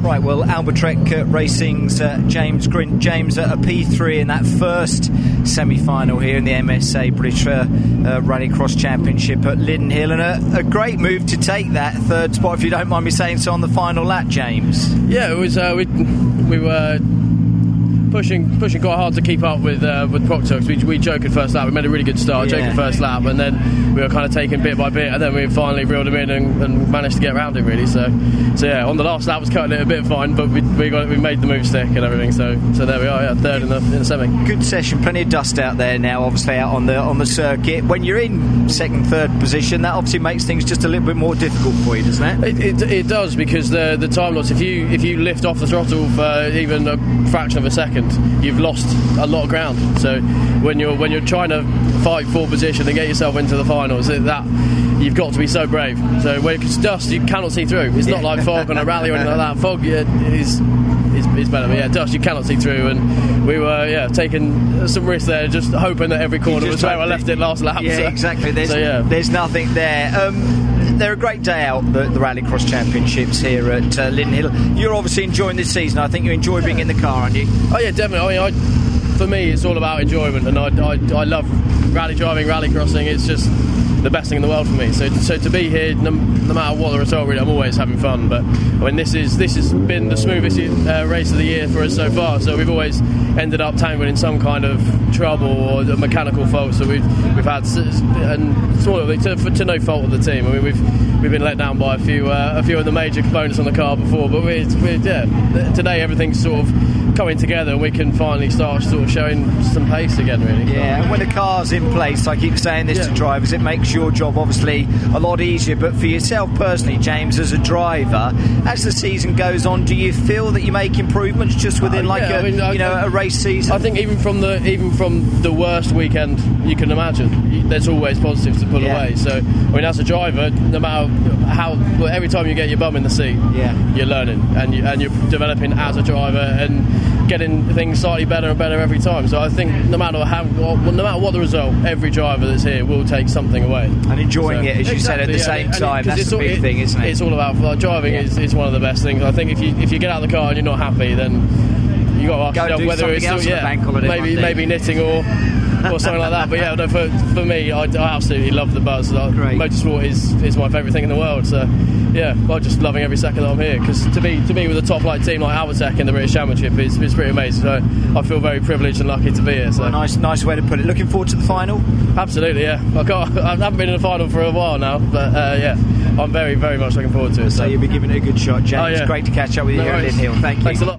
Right, well, Albatec uh, Racing's uh, James Grint. James, uh, a P3 in that first semi final here in the MSA British uh, uh, Rallycross Championship at Lydden Hill, and a, a, great move to take that third spot, if you don't mind me saying so, on the final lap, James. Yeah, it was. Uh, we, we were pushing pushing quite hard to keep up with uh, with Proctor. We, we joked at first lap. We made a really good start, yeah. joked first lap, and then we were kind of taking bit by bit, and then we finally reeled him in and, and, managed to get around him really. So, so yeah, on the last lap was cutting it a bit fine, but we, we got we made the move stick and everything. So so there we are, yeah, third in the in the semi. Good session, plenty of dust out there now. Obviously out on the on the circuit. When you're in second, third position, that obviously makes things just a little bit more difficult for you, doesn't it? It, it, it does because the the time loss. If you if you lift off the throttle for even a fraction of a second, you've lost lost a lot of ground. So when you're when you're trying to fight for position and get yourself into the finals, that you've got to be so brave. So when it's dust, you cannot see through. It's not like fog on a rally or anything like that. Fog is is, is better, but yeah, dust you cannot see through. And we were yeah taking some risks there, just hoping that every corner was where I left it last lap. Yeah, so, exactly. There's, so, yeah. there's nothing there. Um, they're a great day out, the, the Rallycross Championships here at uh, Lydden Hill. You're obviously enjoying this season. I think you enjoy being in the car, aren't you? Oh yeah, definitely. I mean, I, for me, it's all about enjoyment, and I, I, I love rally driving, rallycrossing. It's just the best thing in the world for me. So, so to be here, no, no matter what the result, really, I'm always having fun. But I mean, this is this has been the smoothest uh, race of the year for us so far. So we've always ended up tangled in some kind of trouble or mechanical fault. So we've we've had and sort of to, to no fault of the team. I mean, we've we've been let down by a few uh, a few of the major components on the car before, but we yeah, today everything's sort of coming together and we can finally start sort of showing some pace again really. Yeah and when the car's in place I keep saying this yeah. to drivers it makes your job obviously a lot easier. But for yourself personally James as a driver as the season goes on do you feel that you make improvements just within uh, like yeah, a I mean, you know I, a race season? I think even from the even from the worst weekend you can imagine there's always positives to pull yeah. away. So I mean as a driver no matter how every time you get your bum in the seat yeah. you're learning and you, and you're developing as a driver and getting things slightly better and better every time. So I think no matter how, no matter what the result, every driver that's here will take something away and enjoying so, it, as you said at the yeah, same time. That's the big it, thing, isn't it? It's all about like, driving. Yeah. Is, is one of the best things. I think if you if you get out of the car and you're not happy, then you got to ask yourself whether it's still, yeah, maybe maybe knitting or or something like that. But yeah, no, for, for me, I, I absolutely love the buzz. Like, motorsport is, is my favourite thing in the world. So yeah, I'm just loving every second that I'm here because to be to be with a top flight team like Albatec in the British Championship is, is pretty amazing. So I feel very privileged and lucky to be here. So well, nice nice way to put it. Looking forward to the final. Absolutely, yeah. I, can't, I haven't been in the final for a while now, but uh, yeah, I'm very very much looking forward to it. So, so you'll be giving it a good shot, James. Oh, yeah. Great to catch up with you no here worries. at Hill. Thank you. Thanks a lot.